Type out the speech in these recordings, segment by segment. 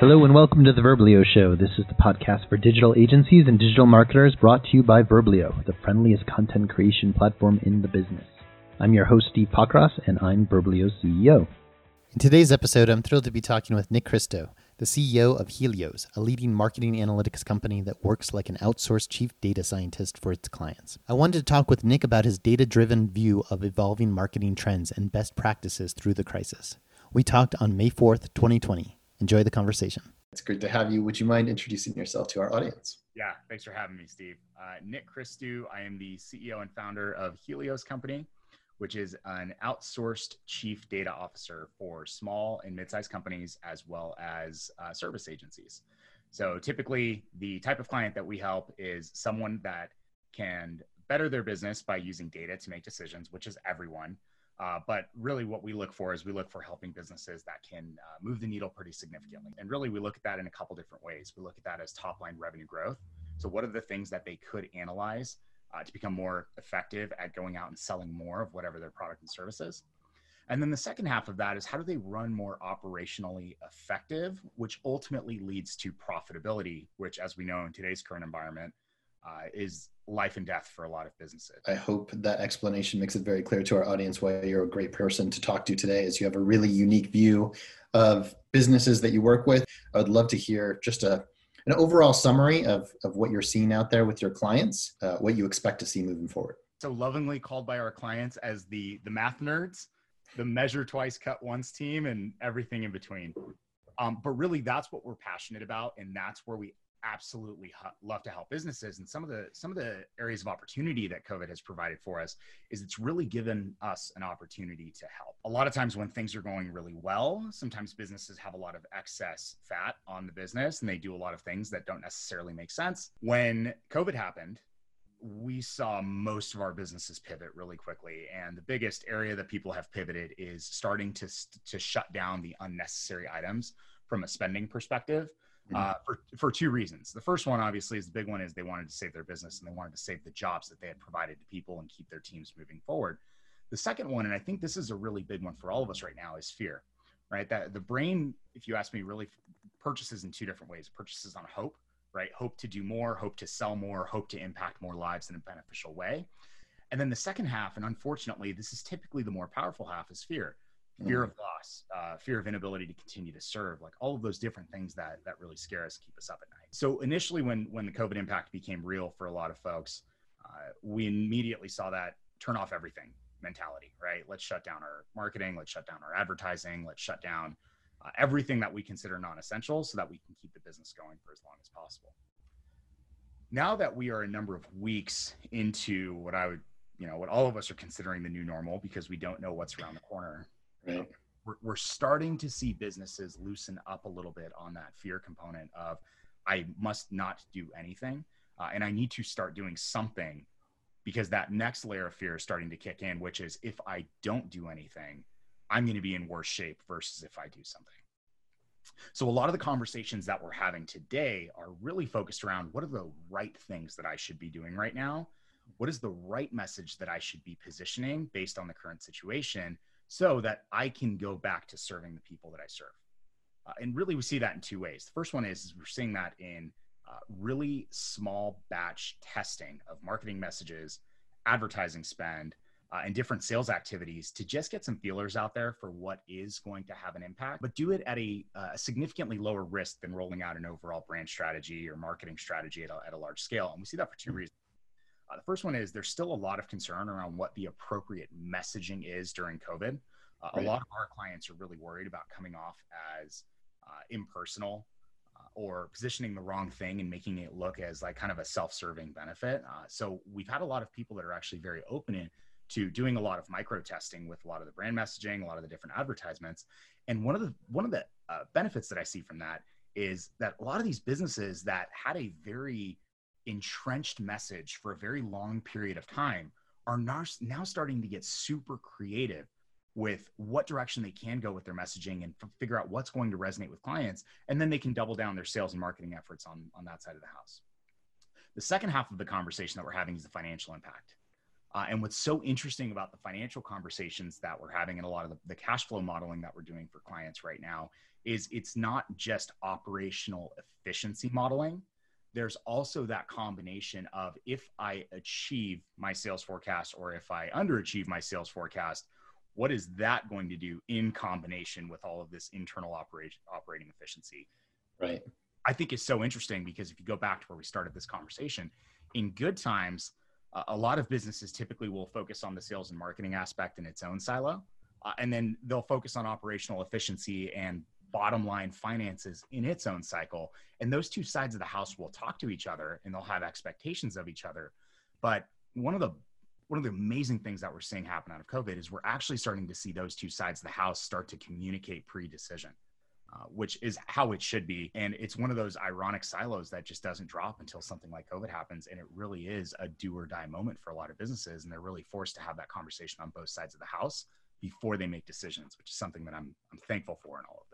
Hello and welcome to the Verblio Show. This is the podcast for digital agencies and digital marketers brought to you by Verblio, the friendliest content creation platform in the business. I'm your host, Steve Pockross, and I'm Verblio's CEO. In today's episode, I'm thrilled to be talking with Nick Christo, the CEO of Helios, a leading marketing analytics company that works like an outsourced chief data scientist for its clients. I wanted to talk with Nick about his data driven view of evolving marketing trends and best practices through the crisis. We talked on May 4th, 2020. Enjoy the conversation. It's great to have you. Would you mind introducing yourself to our audience? Yeah, thanks for having me, Steve. Uh, Nick Christou. I am the CEO and founder of Helios Company, which is an outsourced chief data officer for small and mid-sized companies as well as uh, service agencies. So typically, the type of client that we help is someone that can better their business by using data to make decisions, which is everyone. Uh, but really, what we look for is we look for helping businesses that can uh, move the needle pretty significantly. And really, we look at that in a couple different ways. We look at that as top line revenue growth. So, what are the things that they could analyze uh, to become more effective at going out and selling more of whatever their product and service is? And then the second half of that is how do they run more operationally effective, which ultimately leads to profitability, which, as we know in today's current environment, uh, is life and death for a lot of businesses. I hope that explanation makes it very clear to our audience why you're a great person to talk to today, as you have a really unique view of businesses that you work with. I would love to hear just a an overall summary of, of what you're seeing out there with your clients, uh, what you expect to see moving forward. So lovingly called by our clients as the the math nerds, the measure twice, cut once team, and everything in between. Um, but really, that's what we're passionate about, and that's where we absolutely love to help businesses. And some of the some of the areas of opportunity that covid has provided for us is it's really given us an opportunity to help. A lot of times when things are going really well sometimes businesses have a lot of excess fat on the business and they do a lot of things that don't necessarily make sense. When covid happened we saw most of our businesses pivot really quickly. And the biggest area that people have pivoted is starting to to shut down the unnecessary items from a spending perspective uh, for, for two reasons. The first one, obviously, is the big one is they wanted to save their business and they wanted to save the jobs that they had provided to people and keep their teams moving forward. The second one, and I think this is a really big one for all of us right now, is fear. Right, that the brain, if you ask me, really purchases in two different ways. Purchases on hope, right? Hope to do more, hope to sell more, hope to impact more lives in a beneficial way. And then the second half, and unfortunately, this is typically the more powerful half, is fear fear mm-hmm. of loss, uh, fear of inability to continue to serve, like all of those different things that that really scare us, keep us up at night. So initially, when when the COVID impact became real for a lot of folks, uh, we immediately saw that turn off everything mentality, right? Let's shut down our marketing, let's shut down our advertising, let's shut down uh, everything that we consider non-essential, so that we can keep the business going for as long as possible. Now that we are a number of weeks into what I would you know what all of us are considering the new normal because we don't know what's around the corner Right. We're, we're starting to see businesses loosen up a little bit on that fear component of I must not do anything uh, and I need to start doing something because that next layer of fear is starting to kick in, which is if I don't do anything, I'm going to be in worse shape versus if I do something. So, a lot of the conversations that we're having today are really focused around what are the right things that I should be doing right now? What is the right message that I should be positioning based on the current situation? So that I can go back to serving the people that I serve. Uh, and really, we see that in two ways. The first one is, is we're seeing that in uh, really small batch testing of marketing messages, advertising spend, uh, and different sales activities to just get some feelers out there for what is going to have an impact, but do it at a, uh, a significantly lower risk than rolling out an overall brand strategy or marketing strategy at a, at a large scale. And we see that for two reasons. Uh, the first one is there's still a lot of concern around what the appropriate messaging is during COVID. Uh, right. A lot of our clients are really worried about coming off as uh, impersonal uh, or positioning the wrong thing and making it look as like kind of a self-serving benefit. Uh, so we've had a lot of people that are actually very open in, to doing a lot of micro testing with a lot of the brand messaging, a lot of the different advertisements. And one of the one of the uh, benefits that I see from that is that a lot of these businesses that had a very entrenched message for a very long period of time are now, now starting to get super creative with what direction they can go with their messaging and f- figure out what's going to resonate with clients. And then they can double down their sales and marketing efforts on, on that side of the house. The second half of the conversation that we're having is the financial impact. Uh, and what's so interesting about the financial conversations that we're having and a lot of the, the cash flow modeling that we're doing for clients right now is it's not just operational efficiency modeling. There's also that combination of if I achieve my sales forecast or if I underachieve my sales forecast, what is that going to do in combination with all of this internal operation operating efficiency? Right. I think it's so interesting because if you go back to where we started this conversation, in good times, a lot of businesses typically will focus on the sales and marketing aspect in its own silo, uh, and then they'll focus on operational efficiency and bottom line finances in its own cycle. And those two sides of the house will talk to each other and they'll have expectations of each other. But one of the one of the amazing things that we're seeing happen out of COVID is we're actually starting to see those two sides of the house start to communicate pre-decision. Uh, which is how it should be. And it's one of those ironic silos that just doesn't drop until something like COVID happens. And it really is a do or die moment for a lot of businesses. And they're really forced to have that conversation on both sides of the house before they make decisions, which is something that I'm, I'm thankful for in all of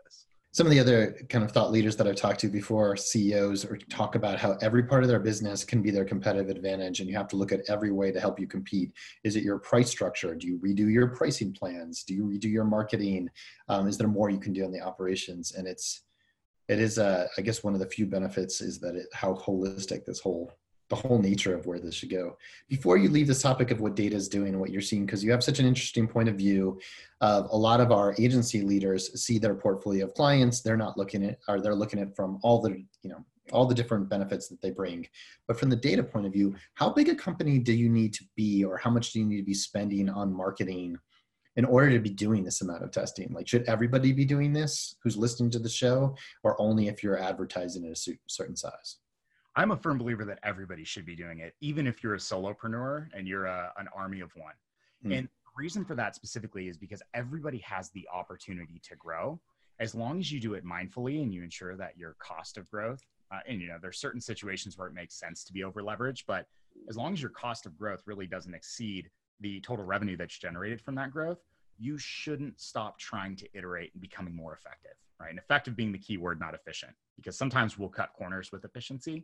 some of the other kind of thought leaders that I've talked to before, CEOs, or talk about how every part of their business can be their competitive advantage, and you have to look at every way to help you compete. Is it your price structure? Do you redo your pricing plans? Do you redo your marketing? Um, is there more you can do on the operations? And it's it is, uh, I guess, one of the few benefits is that it, how holistic this whole the whole nature of where this should go. Before you leave this topic of what data is doing and what you're seeing, because you have such an interesting point of view of a lot of our agency leaders see their portfolio of clients, they're not looking at, or they're looking at from all the, you know, all the different benefits that they bring. But from the data point of view, how big a company do you need to be, or how much do you need to be spending on marketing in order to be doing this amount of testing? Like, should everybody be doing this who's listening to the show, or only if you're advertising at a certain size? I'm a firm believer that everybody should be doing it, even if you're a solopreneur and you're a, an army of one. Mm. And the reason for that specifically is because everybody has the opportunity to grow as long as you do it mindfully and you ensure that your cost of growth uh, and you know there's certain situations where it makes sense to be over leveraged but as long as your cost of growth really doesn't exceed the total revenue that's generated from that growth you shouldn't stop trying to iterate and becoming more effective right? And effective being the key word, not efficient, because sometimes we'll cut corners with efficiency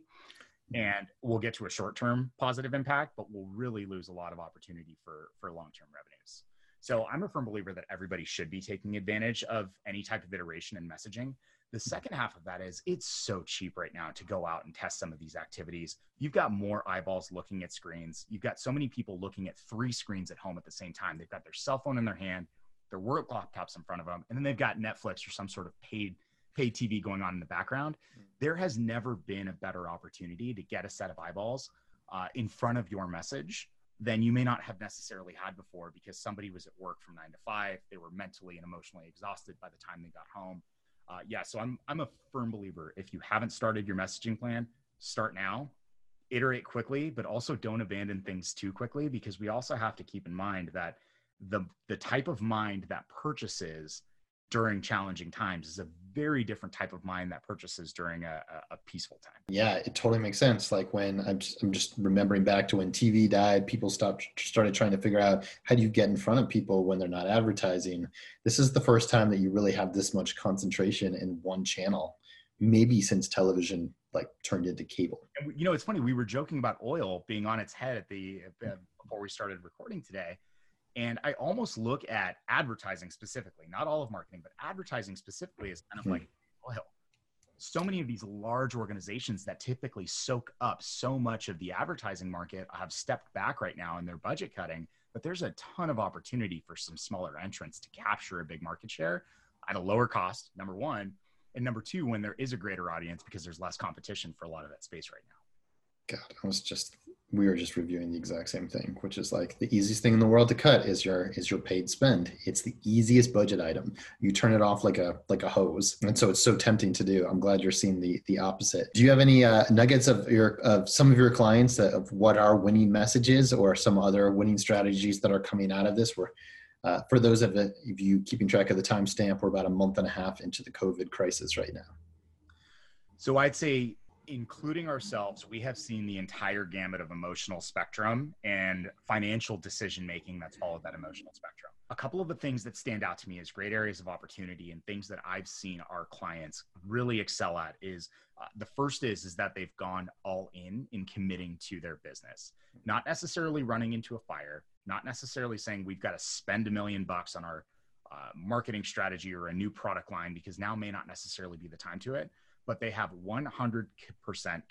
mm-hmm. and we'll get to a short term positive impact, but we'll really lose a lot of opportunity for, for long term revenues. So I'm a firm believer that everybody should be taking advantage of any type of iteration and messaging. The mm-hmm. second half of that is it's so cheap right now to go out and test some of these activities. You've got more eyeballs looking at screens. You've got so many people looking at three screens at home at the same time. They've got their cell phone in their hand, their work laptops in front of them, and then they've got Netflix or some sort of paid paid TV going on in the background. Hmm. There has never been a better opportunity to get a set of eyeballs uh, in front of your message than you may not have necessarily had before because somebody was at work from nine to five. They were mentally and emotionally exhausted by the time they got home. Uh, yeah, so I'm I'm a firm believer. If you haven't started your messaging plan, start now. Iterate quickly, but also don't abandon things too quickly because we also have to keep in mind that the the type of mind that purchases during challenging times is a very different type of mind that purchases during a, a, peaceful time. Yeah, it totally makes sense. Like when I'm just, I'm just remembering back to when TV died, people stopped started trying to figure out how do you get in front of people when they're not advertising. This is the first time that you really have this much concentration in one channel, maybe since television like turned into cable. And you know, it's funny. We were joking about oil being on its head at the uh, before we started recording today and I almost look at advertising specifically, not all of marketing, but advertising specifically is kind of hmm. like oil. So many of these large organizations that typically soak up so much of the advertising market have stepped back right now in their budget cutting, but there's a ton of opportunity for some smaller entrants to capture a big market share at a lower cost, number one. And number two, when there is a greater audience because there's less competition for a lot of that space right now. God, I was just we were just reviewing the exact same thing, which is like the easiest thing in the world to cut is your is your paid spend. It's the easiest budget item. You turn it off like a like a hose, and so it's so tempting to do. I'm glad you're seeing the the opposite. Do you have any uh, nuggets of your of some of your clients that, of what are winning messages or some other winning strategies that are coming out of this? Where uh, for those of, you keeping track of the timestamp, we're about a month and a half into the COVID crisis right now. So I'd say including ourselves, we have seen the entire gamut of emotional spectrum and financial decision making that's followed that emotional spectrum. a couple of the things that stand out to me as great areas of opportunity and things that I've seen our clients really excel at is uh, the first is is that they've gone all in in committing to their business, not necessarily running into a fire, not necessarily saying we've got to spend a million bucks on our uh, marketing strategy or a new product line because now may not necessarily be the time to it, but they have 100%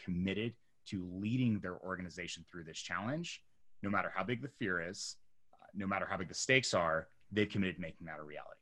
committed to leading their organization through this challenge, no matter how big the fear is, no matter how big the stakes are, they've committed to making that a reality.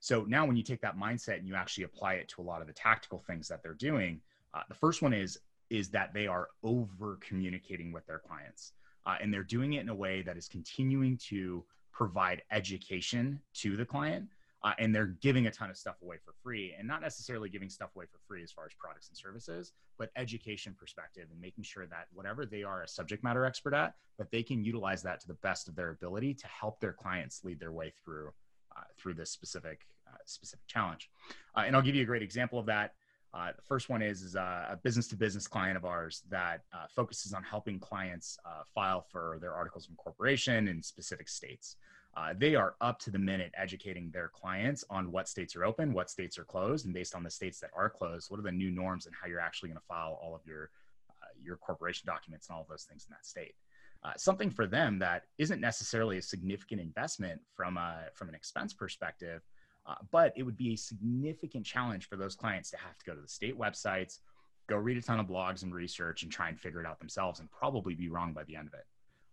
So now, when you take that mindset and you actually apply it to a lot of the tactical things that they're doing, uh, the first one is is that they are over communicating with their clients, uh, and they're doing it in a way that is continuing to provide education to the client uh, and they're giving a ton of stuff away for free and not necessarily giving stuff away for free as far as products and services but education perspective and making sure that whatever they are a subject matter expert at that they can utilize that to the best of their ability to help their clients lead their way through uh, through this specific uh, specific challenge. Uh, and i'll give you a great example of that. Uh, the first one is, is a, business to business client of ours that uh, focuses on helping clients file for their articles of incorporation in specific states uh, they are up to the minute educating their clients on what states are open, what states are closed, and based on the states that are closed, what are the new norms and how you're actually going to file all of your uh, your corporation documents and all of those things in that state. Uh, something for them that isn't necessarily a significant investment from a from an expense perspective, uh, but it would be a significant challenge for those clients to have to go to the state websites, go read a ton of blogs and research, and try and figure it out themselves, and probably be wrong by the end of it.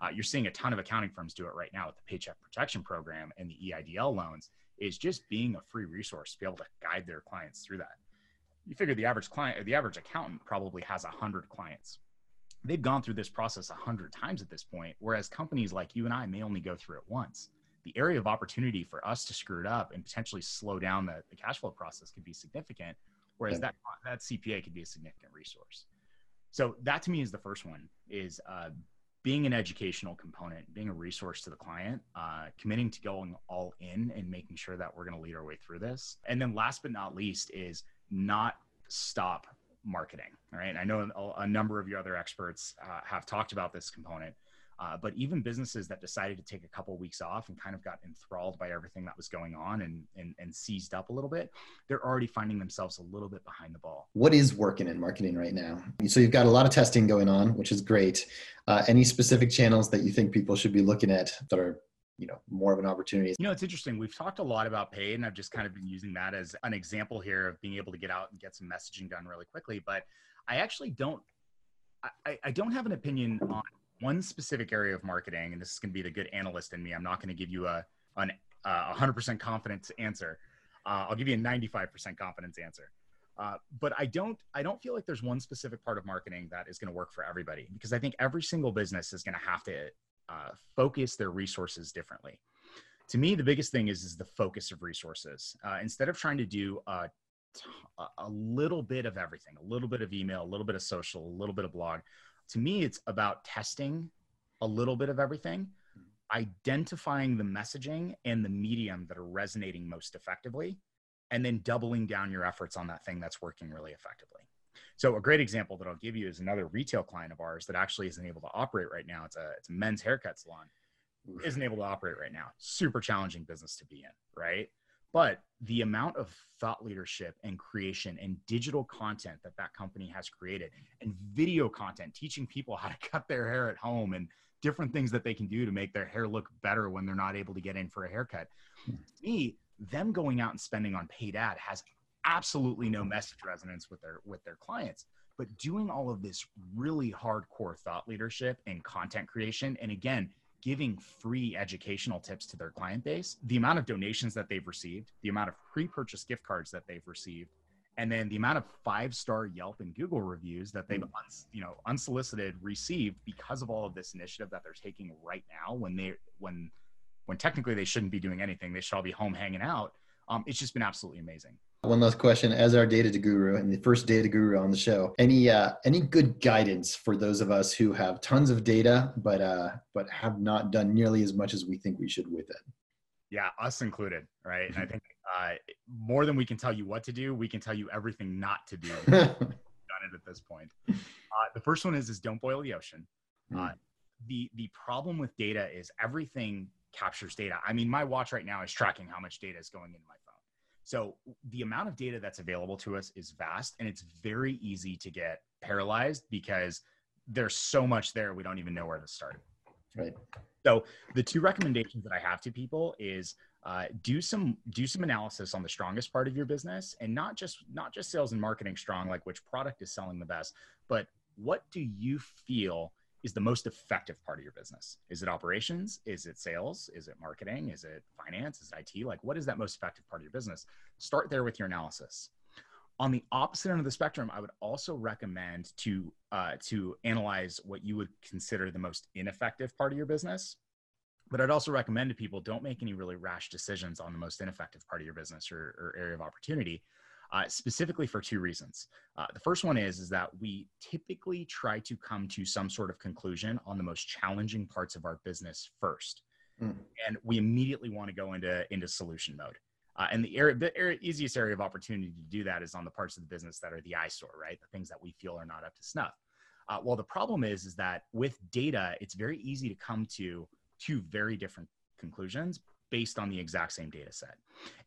Uh, you're seeing a ton of accounting firms do it right now with the Paycheck Protection Program and the EIDL loans. Is just being a free resource to be able to guide their clients through that. You figure the average client, or the average accountant, probably has a hundred clients. They've gone through this process a hundred times at this point, whereas companies like you and I may only go through it once. The area of opportunity for us to screw it up and potentially slow down the, the cash flow process could be significant, whereas that that CPA could be a significant resource. So that to me is the first one: is uh, being an educational component, being a resource to the client, uh, committing to going all in and making sure that we're going to lead our way through this. And then last but not least is not stop marketing. Right. I know a, a number of your other experts uh, have talked about this component, uh, but even businesses that decided to take a couple of weeks off and kind of got enthralled by everything that was going on and, and, and seized up a little bit, they're already finding themselves a little bit behind the ball. What is working in marketing right now? So you've got a lot of testing going on, which is great. Uh, any specific channels that you think people should be looking at that are you know more of an opportunity you know it's interesting we've talked a lot about paid and i've just kind of been using that as an example here of being able to get out and get some messaging done really quickly but i actually don't I, I don't have an opinion on one specific area of marketing, and this is going to be the good analyst in me. I'm not going to give you a an uh, 100% confidence answer. Uh, I'll give you a 95% confidence answer. Uh, but I don't I don't feel like there's one specific part of marketing that is going to work for everybody because I think every single business is going to have to uh, focus their resources differently. To me, the biggest thing is is the focus of resources. Uh, instead of trying to do a, a little bit of everything, a little bit of email, a little bit of social, a little bit of blog, to me, it's about testing a little bit of everything, identifying the messaging and the medium that are resonating most effectively, and then doubling down your efforts on that thing that's working really effectively. So a great example that I'll give you is another retail client of ours that actually isn't able to operate right now. It's a it's a men's haircut salon. Isn't able to operate right now. Super challenging business to be in, right? But the amount of thought leadership and creation and digital content that that company has created and video content teaching people how to cut their hair at home and different things that they can do to make their hair look better when they're not able to get in for a haircut. To me them going out and spending on paid ad has absolutely no message resonance with their with their clients. But doing all of this really hardcore thought leadership and content creation and again giving free educational tips to their client base, the amount of donations that they've received, the amount of pre-purchase gift cards that they've received, and then the amount of five-star Yelp and Google reviews that they've you know unsolicited received because of all of this initiative that they're taking right now when they when when technically they shouldn't be doing anything, they should all be home hanging out. Um, it's just been absolutely amazing. One last question: As our data guru and the first data guru on the show, any uh, any good guidance for those of us who have tons of data, but uh, but have not done nearly as much as we think we should with it? Yeah, us included, right? And I think uh, more than we can tell you what to do, we can tell you everything not to do. done it at this point. Uh, the first one is is don't boil the ocean. Mm. the the problem with data is everything captures data. I mean, my watch right now is tracking how much data is going into my. So the amount of data that's available to us is vast and it's very easy to get paralyzed because there's so much there we don't even know where to start. Right. So the two recommendations that I have to people is uh, do some do some analysis on the strongest part of your business and not just not just sales and marketing strong like which product is selling the best but what do you feel is the most effective part of your business. Is it operations? Is it sales? Is it marketing? Is it finance? Is it it like what is that most effective part of your business? Start there with your analysis. On the opposite end of the spectrum i would also recommend to uh, to analyze what you would consider the most ineffective part of your business. But I'd also recommend to people don't make any really rash decisions on the most ineffective part of your business or, or area of opportunity, uh, specifically for two reasons. Uh, the first one is is that we typically try to come to some sort of conclusion on the most challenging parts of our business first, mm. and we immediately want to go into into solution mode. Uh, and the, area, the area, easiest area of opportunity to do that is on the parts of the business that are the eyesore, right? The things that we feel are not up to snuff. Uh, well, the problem is, is that with data, it's very easy to come to two very different conclusions based on the exact same data set.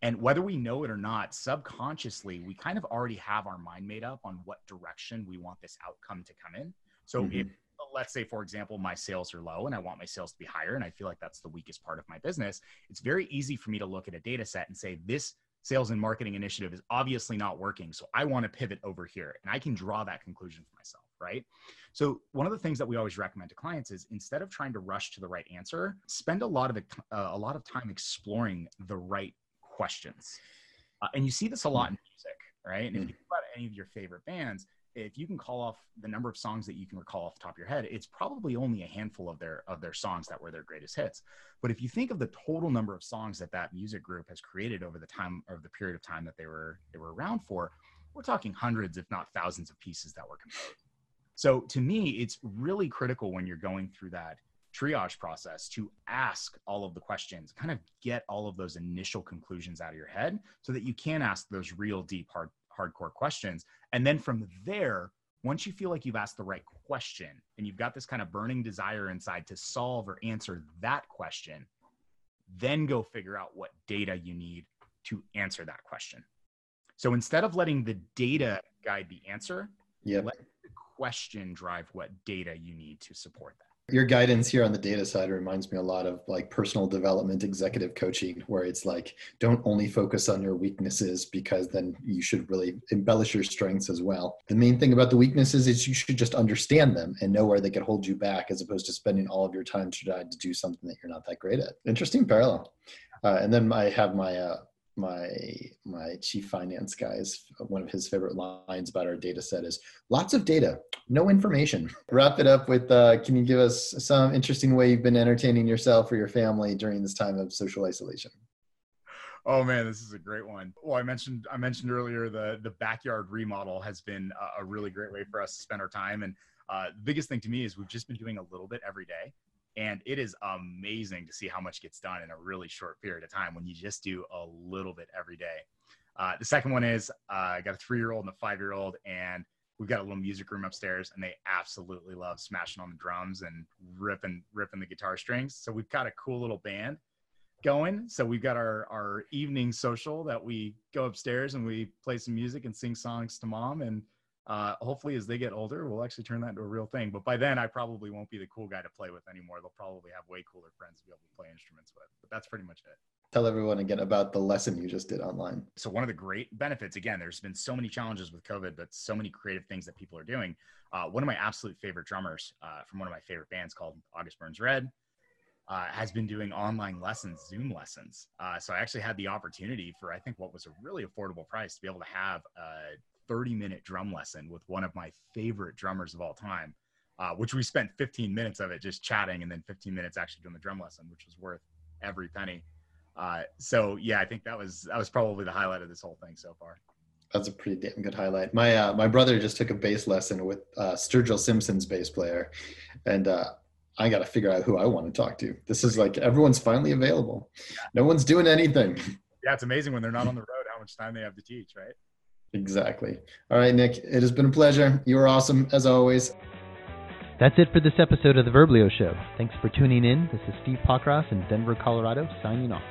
And whether we know it or not, subconsciously, we kind of already have our mind made up on what direction we want this outcome to come in. So mm-hmm. if let's say for example my sales are low and i want my sales to be higher and i feel like that's the weakest part of my business it's very easy for me to look at a data set and say this sales and marketing initiative is obviously not working so i want to pivot over here and i can draw that conclusion for myself right? So one of the things that we always recommend to clients is instead of trying to rush to the right answer, spend a lot of uh, a lot of time exploring the right questions. Uh, and you see this a lot in music, right? And if you think about any of your favorite bands, if you can call off the number of songs that you can recall off the top of your head, it's probably only a handful of their of their songs that were their greatest hits. But if you think of the total number of songs that that music group has created over the time or the period of time that they were they were around for, we're talking hundreds, if not thousands, of pieces that were composed. So to me, it's really critical when you're going through that triage process to ask all of the questions, kind of get all of those initial conclusions out of your head so that you can ask those real deep, hard, hardcore questions. And then from there, once you feel like you've asked the right question and you've got this kind of burning desire inside to solve or answer that question, then go figure out what data you need to answer that question. So instead of letting the data guide the answer, yep. let question drive what data you need to support that. Your guidance here on the data side reminds me a lot of like personal development executive coaching, where it's like, don't only focus on your weaknesses because then you should really embellish your strengths as well. The main thing about the weaknesses is you should just understand them and know where they could hold you back as opposed to spending all of your time trying to do something that you're not that great at. Interesting parallel. Uh, and then I have my uh, my my chief finance guys one of his favorite lines about our data set is lots of data no information. Wrap it up with uh, can you give us some interesting way you've been entertaining yourself or your family during this time of social isolation? Oh man this is a great one. Well i mentioned i mentioned earlier the the backyard remodel has been a, really great way for us to spend our time. And uh, the biggest thing to me is we've just been doing a little bit every day and it is amazing to see how much gets done in a really short period of time when you just do a little bit every day. Uh, the second one is uh, I got a three year old and a five year old, and we've got a little music room upstairs, and they absolutely love smashing on the drums and ripping ripping the guitar strings. So we've got a cool little band going. So we've got our our evening social that we go upstairs and we play some music and sing songs to mom and uh, hopefully as they get older we'll actually turn that into a real thing but by then i probably won't be the cool guy to play with anymore. They'll probably have way cooler friends to be able to play instruments with but that's pretty much it. Tell everyone again about the lesson you just did online. So one of the great benefits again there's been so many challenges with covid but so many creative things that people are doing. Uh, one of my absolute favorite drummers uh, from one of my favorite bands called august burns red uh, has been doing online lessons, Zoom lessons. Uh, so I actually had the opportunity for I think what was a really affordable price to be able to have uh, 30 minute drum lesson with one of my favorite drummers of all time, uh, which we spent 15 minutes of it just chatting and then 15 minutes actually doing the drum lesson, which was worth every penny. Uh, so yeah, I think that was that was probably the highlight of this whole thing so far. That's a pretty damn good highlight. My uh, my brother just took a bass lesson with uh, Sturgill Simpson's bass player, and uh, I got to figure out who I want to talk to. This is like everyone's finally available. No one's doing anything. Yeah, it's amazing when they're not on the road how much time they have to teach, right? Exactly. All right, Nick, it has been a pleasure. You are awesome as always. That's it for this episode of the Verblio Show. Thanks for tuning in. This is Steve Pockross in Denver, Colorado, signing off.